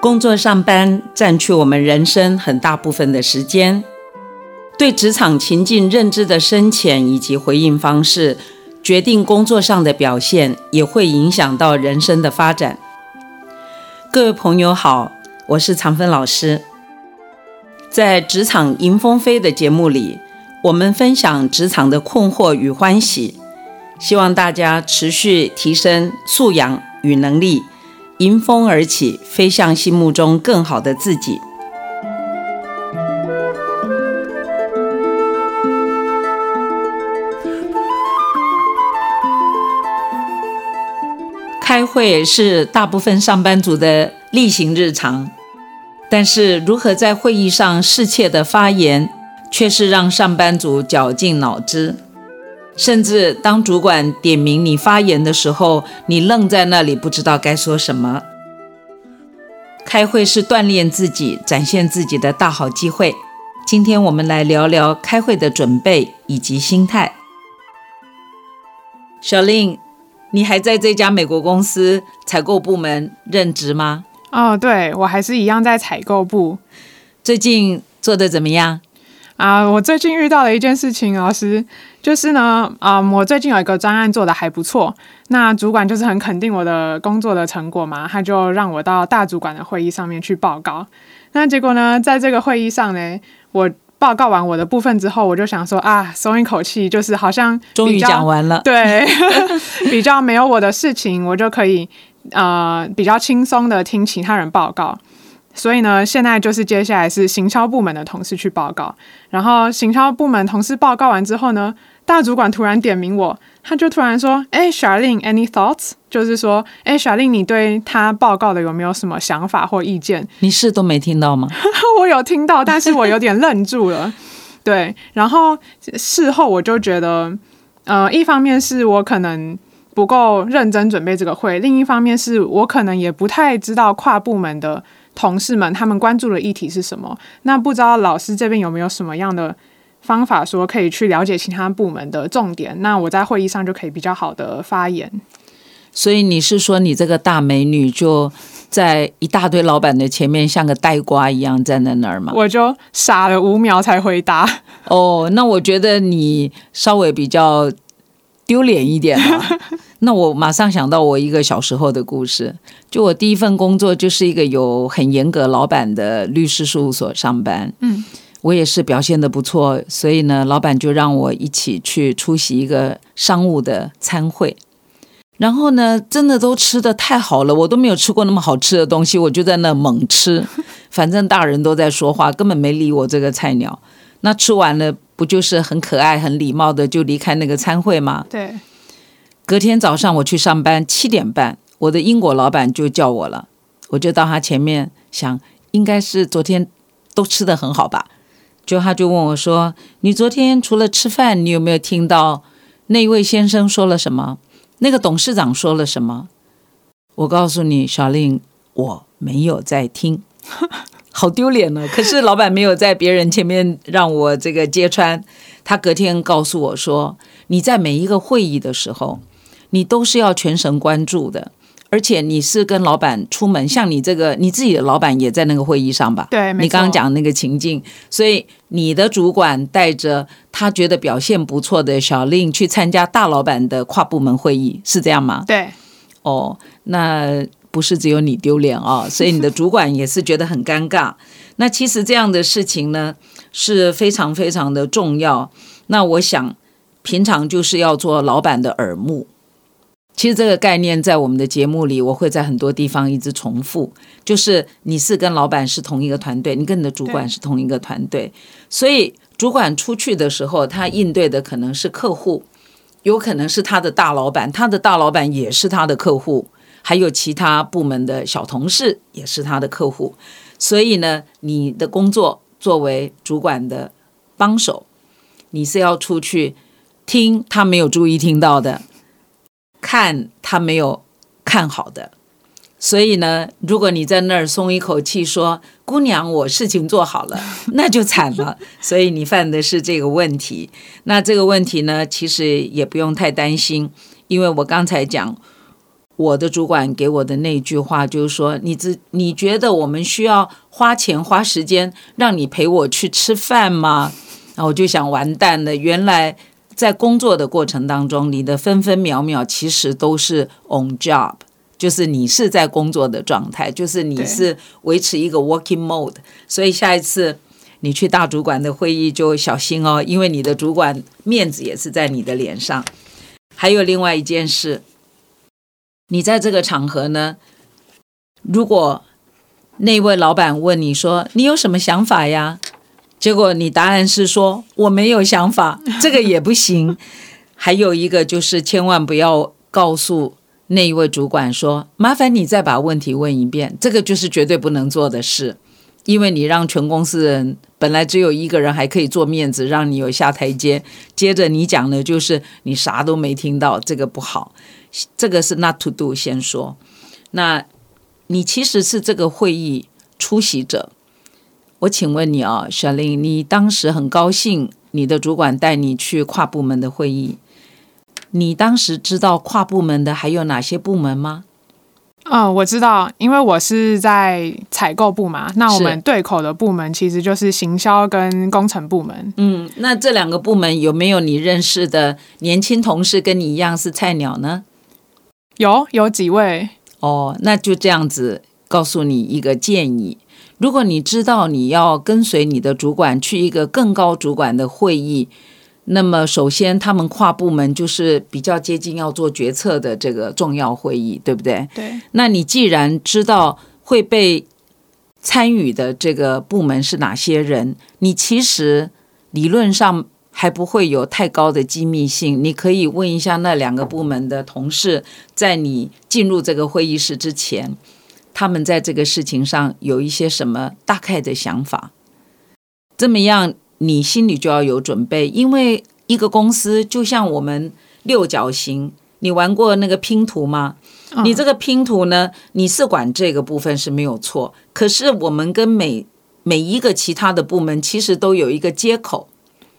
工作上班占据我们人生很大部分的时间，对职场情境认知的深浅以及回应方式，决定工作上的表现，也会影响到人生的发展。各位朋友好，我是常芬老师。在职场迎风飞的节目里，我们分享职场的困惑与欢喜，希望大家持续提升素养与能力，迎风而起，飞向心目中更好的自己。开会是大部分上班族的例行日常。但是，如何在会议上适切的发言，却是让上班族绞尽脑汁。甚至当主管点名你发言的时候，你愣在那里，不知道该说什么。开会是锻炼自己、展现自己的大好机会。今天我们来聊聊开会的准备以及心态。小令，你还在这家美国公司采购部门任职吗？哦，对我还是一样在采购部。最近做的怎么样？啊，我最近遇到了一件事情，老师就是呢，啊，我最近有一个专案做的还不错，那主管就是很肯定我的工作的成果嘛，他就让我到大主管的会议上面去报告。那结果呢，在这个会议上呢，我报告完我的部分之后，我就想说啊，松一口气，就是好像终于讲完了，对，比较没有我的事情，我就可以。呃，比较轻松的听其他人报告，所以呢，现在就是接下来是行销部门的同事去报告，然后行销部门同事报告完之后呢，大主管突然点名我，他就突然说：“哎，Charlene，any thoughts？” 就是说：“哎，Charlene，你对他报告的有没有什么想法或意见？” 你是都没听到吗？我有听到，但是我有点愣住了。对，然后事后我就觉得，呃，一方面是我可能。不够认真准备这个会，另一方面是我可能也不太知道跨部门的同事们他们关注的议题是什么。那不知道老师这边有没有什么样的方法，说可以去了解其他部门的重点？那我在会议上就可以比较好的发言。所以你是说，你这个大美女就在一大堆老板的前面，像个呆瓜一样站在那儿吗？我就傻了五秒才回答。哦，那我觉得你稍微比较丢脸一点啊。那我马上想到我一个小时候的故事，就我第一份工作就是一个有很严格老板的律师事务所上班。嗯，我也是表现的不错，所以呢，老板就让我一起去出席一个商务的参会。然后呢，真的都吃的太好了，我都没有吃过那么好吃的东西，我就在那猛吃。反正大人都在说话，根本没理我这个菜鸟。那吃完了，不就是很可爱、很礼貌的就离开那个餐会吗？对。隔天早上我去上班，七点半，我的英国老板就叫我了，我就到他前面想，应该是昨天都吃的很好吧？就他就问我说：“你昨天除了吃饭，你有没有听到那位先生说了什么？那个董事长说了什么？”我告诉你，小令，我没有在听，好丢脸呢。可是老板没有在别人前面让我这个揭穿，他隔天告诉我说：“你在每一个会议的时候。”你都是要全神贯注的，而且你是跟老板出门，像你这个，你自己的老板也在那个会议上吧？对，你刚刚讲那个情境，所以你的主管带着他觉得表现不错的小令去参加大老板的跨部门会议，是这样吗？对。哦，那不是只有你丢脸啊，所以你的主管也是觉得很尴尬。那其实这样的事情呢是非常非常的重要。那我想，平常就是要做老板的耳目。其实这个概念在我们的节目里，我会在很多地方一直重复，就是你是跟老板是同一个团队，你跟你的主管是同一个团队，所以主管出去的时候，他应对的可能是客户，有可能是他的大老板，他的大老板也是他的客户，还有其他部门的小同事也是他的客户，所以呢，你的工作作为主管的帮手，你是要出去听他没有注意听到的。看他没有看好的，所以呢，如果你在那儿松一口气说“姑娘，我事情做好了”，那就惨了。所以你犯的是这个问题。那这个问题呢，其实也不用太担心，因为我刚才讲，我的主管给我的那句话就是说，你自你觉得我们需要花钱花时间让你陪我去吃饭吗？然后我就想完蛋了，原来在工作的过程当中，你的分分秒秒其实都是 on job，就是你是在工作的状态，就是你是维持一个 working mode。所以下一次你去大主管的会议就小心哦，因为你的主管面子也是在你的脸上。还有另外一件事。你在这个场合呢？如果那位老板问你说你有什么想法呀？结果你答案是说我没有想法，这个也不行。还有一个就是千万不要告诉那一位主管说麻烦你再把问题问一遍，这个就是绝对不能做的事，因为你让全公司人本来只有一个人还可以做面子，让你有下台阶，接着你讲的就是你啥都没听到，这个不好。这个是 not to do 先说，那你其实是这个会议出席者。我请问你啊，小林，你当时很高兴你的主管带你去跨部门的会议，你当时知道跨部门的还有哪些部门吗？嗯，我知道，因为我是在采购部嘛。那我们对口的部门其实就是行销跟工程部门。嗯，那这两个部门有没有你认识的年轻同事跟你一样是菜鸟呢？有有几位哦，那就这样子告诉你一个建议：如果你知道你要跟随你的主管去一个更高主管的会议，那么首先他们跨部门就是比较接近要做决策的这个重要会议，对不对？对。那你既然知道会被参与的这个部门是哪些人，你其实理论上。还不会有太高的机密性，你可以问一下那两个部门的同事，在你进入这个会议室之前，他们在这个事情上有一些什么大概的想法。这么样，你心里就要有准备，因为一个公司就像我们六角形，你玩过那个拼图吗？你这个拼图呢，你是管这个部分是没有错，可是我们跟每每一个其他的部门其实都有一个接口，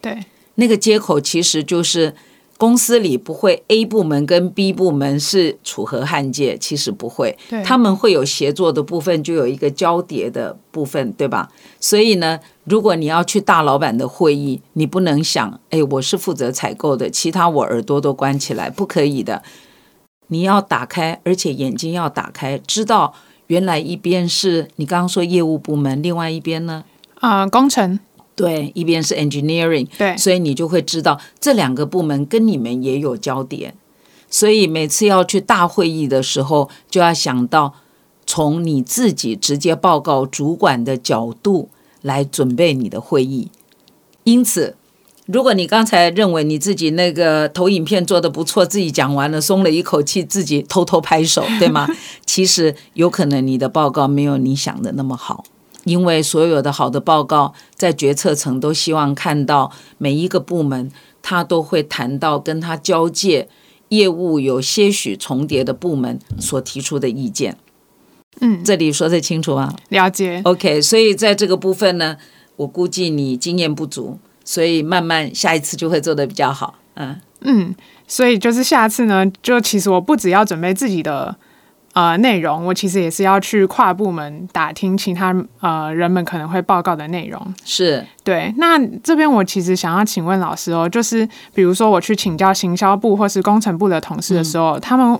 对。那个接口其实就是公司里不会 A 部门跟 B 部门是楚河汉界，其实不会，他们会有协作的部分，就有一个交叠的部分，对吧？所以呢，如果你要去大老板的会议，你不能想，哎，我是负责采购的，其他我耳朵都关起来，不可以的。你要打开，而且眼睛要打开，知道原来一边是你刚刚说业务部门，另外一边呢？啊，工程。对，一边是 engineering，对，所以你就会知道这两个部门跟你们也有交点，所以每次要去大会议的时候，就要想到从你自己直接报告主管的角度来准备你的会议。因此，如果你刚才认为你自己那个投影片做的不错，自己讲完了松了一口气，自己偷偷拍手，对吗？其实有可能你的报告没有你想的那么好。因为所有的好的报告，在决策层都希望看到每一个部门，他都会谈到跟他交界业务有些许重叠的部门所提出的意见。嗯，这里说得清楚吗？了解。OK，所以在这个部分呢，我估计你经验不足，所以慢慢下一次就会做得比较好。嗯嗯，所以就是下次呢，就其实我不只要准备自己的。呃，内容我其实也是要去跨部门打听其他呃人们可能会报告的内容，是对。那这边我其实想要请问老师哦，就是比如说我去请教行销部或是工程部的同事的时候，他们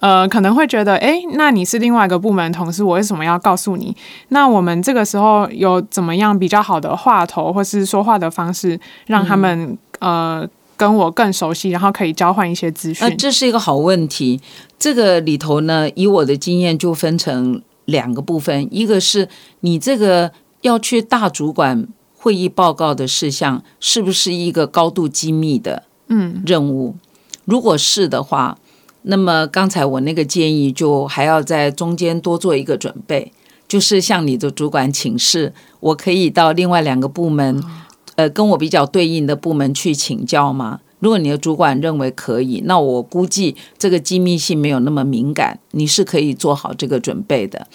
呃可能会觉得，哎，那你是另外一个部门同事，我为什么要告诉你？那我们这个时候有怎么样比较好的话头或是说话的方式，让他们呃。跟我更熟悉，然后可以交换一些资讯。呃，这是一个好问题。这个里头呢，以我的经验就分成两个部分，一个是你这个要去大主管会议报告的事项，是不是一个高度机密的嗯任务？如果是的话，那么刚才我那个建议就还要在中间多做一个准备，就是向你的主管请示，我可以到另外两个部门。呃，跟我比较对应的部门去请教吗？如果你的主管认为可以，那我估计这个机密性没有那么敏感，你是可以做好这个准备的。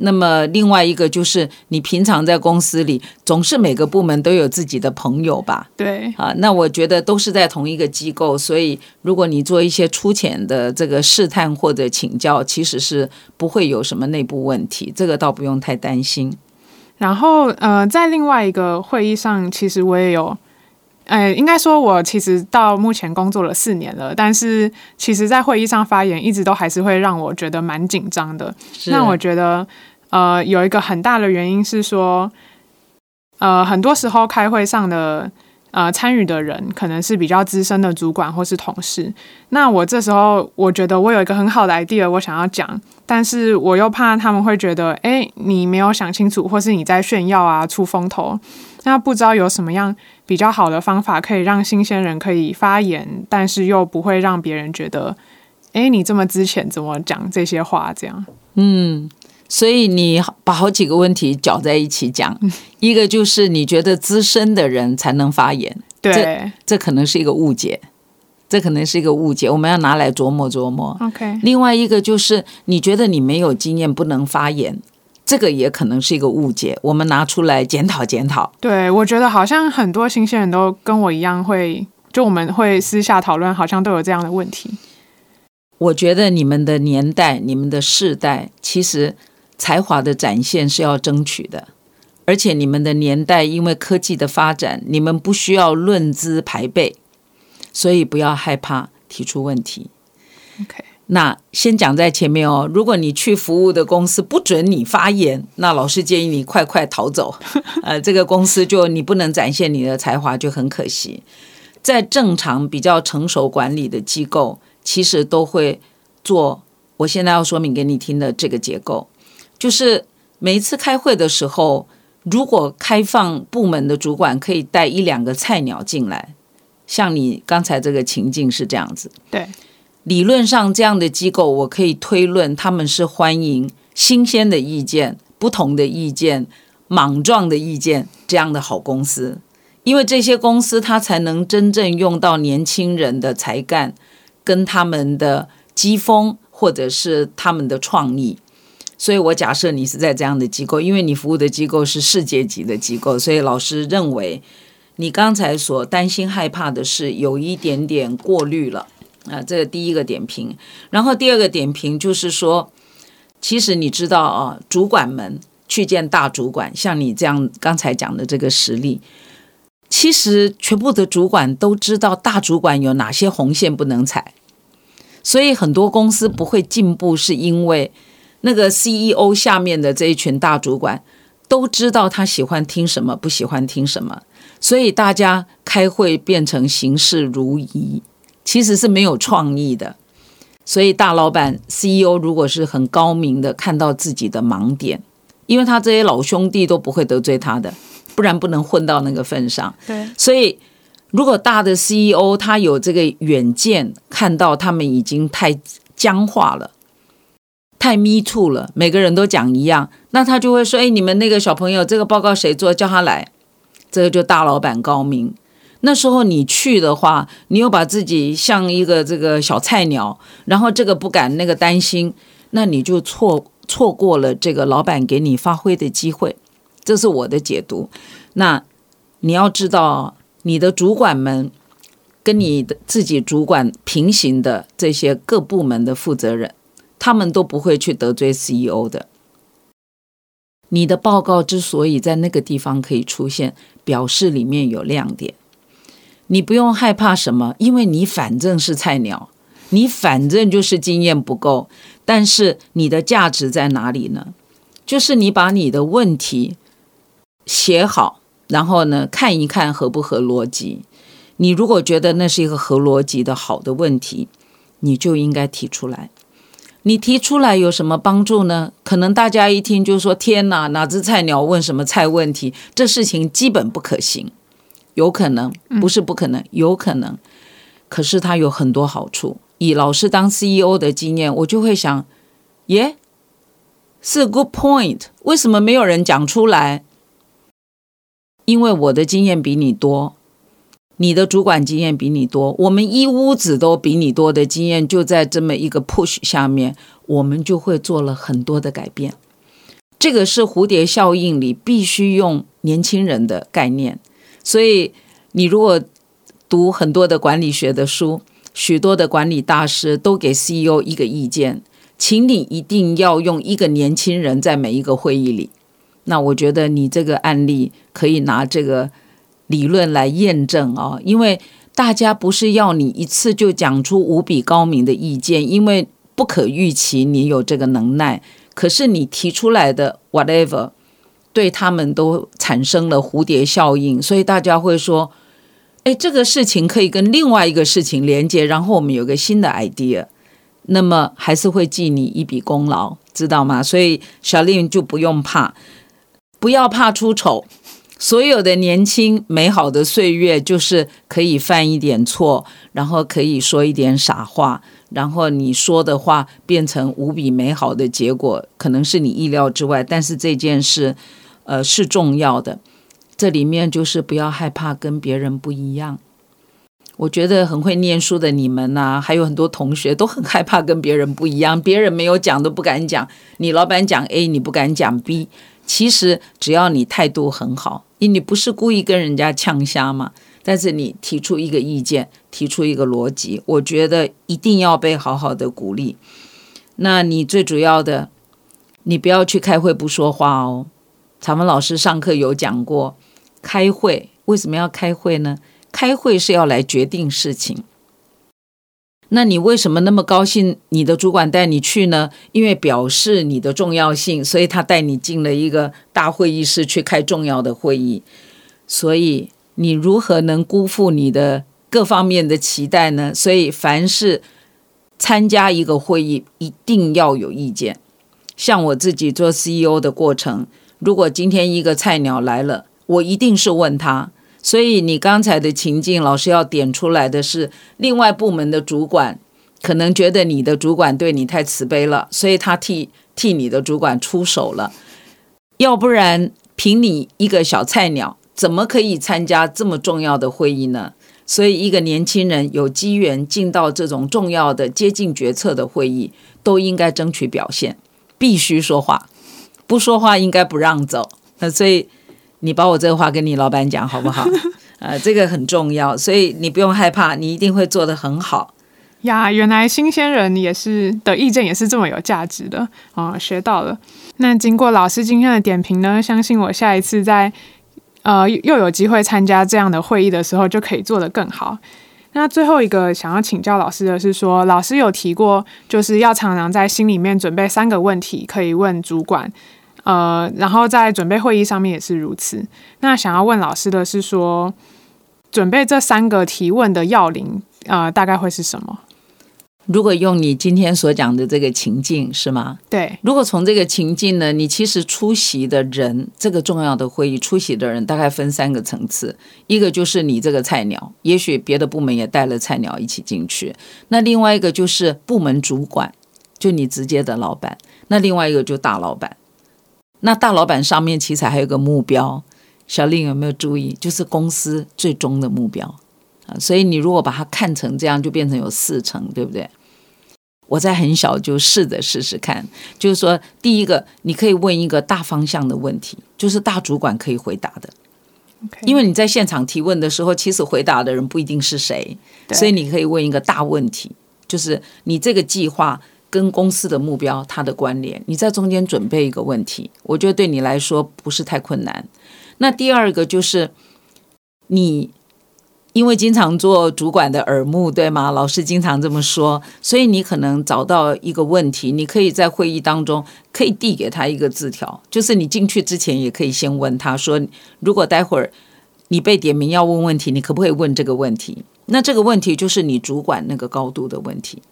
那么另外一个就是你平常在公司里，总是每个部门都有自己的朋友吧？对，啊，那我觉得都是在同一个机构，所以如果你做一些粗浅的这个试探或者请教，其实是不会有什么内部问题，这个倒不用太担心。然后呃，在另外一个会议上，其实我也有。哎，应该说，我其实到目前工作了四年了，但是其实，在会议上发言，一直都还是会让我觉得蛮紧张的。那我觉得，呃，有一个很大的原因是说，呃，很多时候开会上的呃参与的人可能是比较资深的主管或是同事。那我这时候，我觉得我有一个很好的 idea，我想要讲，但是我又怕他们会觉得，哎，你没有想清楚，或是你在炫耀啊，出风头。那不知道有什么样比较好的方法，可以让新鲜人可以发言，但是又不会让别人觉得，哎，你这么之前怎么讲这些话？这样，嗯，所以你把好几个问题搅在一起讲，一个就是你觉得资深的人才能发言，对，这可能是一个误解，这可能是一个误解，我们要拿来琢磨琢磨。OK，另外一个就是你觉得你没有经验不能发言。这个也可能是一个误解，我们拿出来检讨检讨。对，我觉得好像很多新鲜人都跟我一样，会就我们会私下讨论，好像都有这样的问题。我觉得你们的年代、你们的世代，其实才华的展现是要争取的，而且你们的年代因为科技的发展，你们不需要论资排辈，所以不要害怕提出问题。OK。那先讲在前面哦，如果你去服务的公司不准你发言，那老师建议你快快逃走。呃，这个公司就你不能展现你的才华，就很可惜。在正常比较成熟管理的机构，其实都会做。我现在要说明给你听的这个结构，就是每一次开会的时候，如果开放部门的主管可以带一两个菜鸟进来，像你刚才这个情境是这样子，对。理论上，这样的机构我可以推论，他们是欢迎新鲜的意见、不同的意见、莽撞的意见这样的好公司，因为这些公司它才能真正用到年轻人的才干跟他们的机锋，或者是他们的创意。所以我假设你是在这样的机构，因为你服务的机构是世界级的机构，所以老师认为你刚才所担心害怕的是有一点点过滤了。啊，这个第一个点评，然后第二个点评就是说，其实你知道啊，主管们去见大主管，像你这样刚才讲的这个实例，其实全部的主管都知道大主管有哪些红线不能踩，所以很多公司不会进步，是因为那个 CEO 下面的这一群大主管都知道他喜欢听什么，不喜欢听什么，所以大家开会变成形式如仪。其实是没有创意的，所以大老板 CEO 如果是很高明的，看到自己的盲点，因为他这些老兄弟都不会得罪他的，不然不能混到那个份上。对，所以如果大的 CEO 他有这个远见，看到他们已经太僵化了，太 me too 了，每个人都讲一样，那他就会说：“哎，你们那个小朋友这个报告谁做？叫他来。”这个就大老板高明。那时候你去的话，你又把自己像一个这个小菜鸟，然后这个不敢那个担心，那你就错错过了这个老板给你发挥的机会。这是我的解读。那你要知道，你的主管们跟你的自己主管平行的这些各部门的负责人，他们都不会去得罪 CEO 的。你的报告之所以在那个地方可以出现，表示里面有亮点。你不用害怕什么，因为你反正是菜鸟，你反正就是经验不够。但是你的价值在哪里呢？就是你把你的问题写好，然后呢看一看合不合逻辑。你如果觉得那是一个合逻辑的好的问题，你就应该提出来。你提出来有什么帮助呢？可能大家一听就说：“天哪，哪只菜鸟问什么菜问题？这事情基本不可行。”有可能不是不可能，有可能，可是它有很多好处。以老师当 CEO 的经验，我就会想，耶，是 good point。为什么没有人讲出来？因为我的经验比你多，你的主管经验比你多，我们一屋子都比你多的经验，就在这么一个 push 下面，我们就会做了很多的改变。这个是蝴蝶效应里必须用年轻人的概念。所以你如果读很多的管理学的书，许多的管理大师都给 CEO 一个意见，请你一定要用一个年轻人在每一个会议里。那我觉得你这个案例可以拿这个理论来验证啊，因为大家不是要你一次就讲出无比高明的意见，因为不可预期你有这个能耐。可是你提出来的 whatever 对他们都产生了蝴蝶效应，所以大家会说，哎，这个事情可以跟另外一个事情连接，然后我们有个新的 idea，那么还是会记你一笔功劳，知道吗？所以小令就不用怕。不要怕出丑，所有的年轻美好的岁月就是可以犯一点错，然后可以说一点傻话，然后你说的话变成无比美好的结果，可能是你意料之外，但是这件事，呃，是重要的。这里面就是不要害怕跟别人不一样。我觉得很会念书的你们呐，还有很多同学都很害怕跟别人不一样，别人没有讲都不敢讲，你老板讲 A，你不敢讲 B。其实只要你态度很好，因你不是故意跟人家呛瞎嘛。但是你提出一个意见，提出一个逻辑，我觉得一定要被好好的鼓励。那你最主要的，你不要去开会不说话哦。曹文老师上课有讲过，开会为什么要开会呢？开会是要来决定事情。那你为什么那么高兴？你的主管带你去呢？因为表示你的重要性，所以他带你进了一个大会议室去开重要的会议。所以你如何能辜负你的各方面的期待呢？所以凡是参加一个会议，一定要有意见。像我自己做 CEO 的过程，如果今天一个菜鸟来了，我一定是问他。所以你刚才的情境，老师要点出来的是，另外部门的主管可能觉得你的主管对你太慈悲了，所以他替替你的主管出手了。要不然，凭你一个小菜鸟，怎么可以参加这么重要的会议呢？所以，一个年轻人有机缘进到这种重要的、接近决策的会议，都应该争取表现，必须说话，不说话应该不让走。那所以。你把我这个话跟你老板讲好不好？呃，这个很重要，所以你不用害怕，你一定会做得很好。呀，原来新鲜人也是的意见也是这么有价值的啊，学到了。那经过老师今天的点评呢，相信我下一次在呃又有机会参加这样的会议的时候，就可以做得更好。那最后一个想要请教老师的是说，老师有提过，就是要常常在心里面准备三个问题，可以问主管。呃，然后在准备会议上面也是如此。那想要问老师的是说，准备这三个提问的要领，呃，大概会是什么？如果用你今天所讲的这个情境是吗？对。如果从这个情境呢，你其实出席的人，这个重要的会议出席的人大概分三个层次，一个就是你这个菜鸟，也许别的部门也带了菜鸟一起进去。那另外一个就是部门主管，就你直接的老板。那另外一个就大老板。那大老板上面其实还有个目标，小令有没有注意？就是公司最终的目标啊。所以你如果把它看成这样，就变成有四层，对不对？我在很小就试着试试看，就是说，第一个你可以问一个大方向的问题，就是大主管可以回答的。因为你在现场提问的时候，其实回答的人不一定是谁，所以你可以问一个大问题，就是你这个计划。跟公司的目标它的关联，你在中间准备一个问题，我觉得对你来说不是太困难。那第二个就是你因为经常做主管的耳目，对吗？老师经常这么说，所以你可能找到一个问题，你可以在会议当中可以递给他一个字条，就是你进去之前也可以先问他说，如果待会儿你被点名要问问题，你可不可以问这个问题？那这个问题就是你主管那个高度的问题。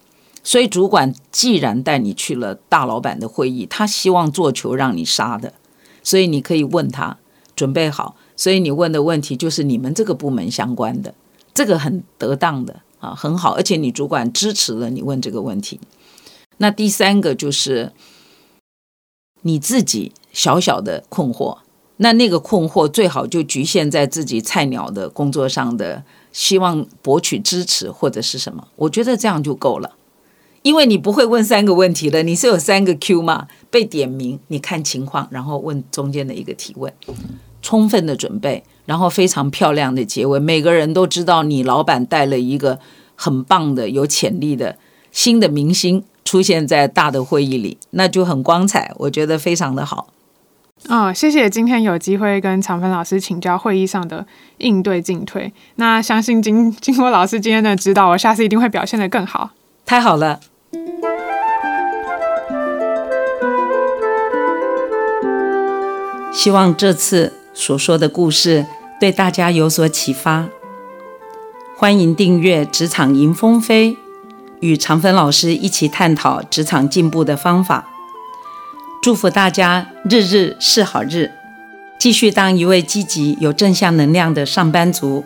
所以主管既然带你去了大老板的会议，他希望做球让你杀的，所以你可以问他准备好。所以你问的问题就是你们这个部门相关的，这个很得当的啊，很好，而且你主管支持了你问这个问题。那第三个就是你自己小小的困惑，那那个困惑最好就局限在自己菜鸟的工作上的，希望博取支持或者是什么，我觉得这样就够了。因为你不会问三个问题了，你是有三个 Q 嘛？被点名，你看情况，然后问中间的一个提问，充分的准备，然后非常漂亮的结尾。每个人都知道你老板带了一个很棒的、有潜力的新的明星出现在大的会议里，那就很光彩。我觉得非常的好。哦，谢谢今天有机会跟长芬老师请教会议上的应对进退。那相信经经过老师今天的指导，我下次一定会表现得更好。太好了。希望这次所说的故事对大家有所启发。欢迎订阅《职场迎风飞》，与长芬老师一起探讨职场进步的方法。祝福大家日日是好日，继续当一位积极、有正向能量的上班族。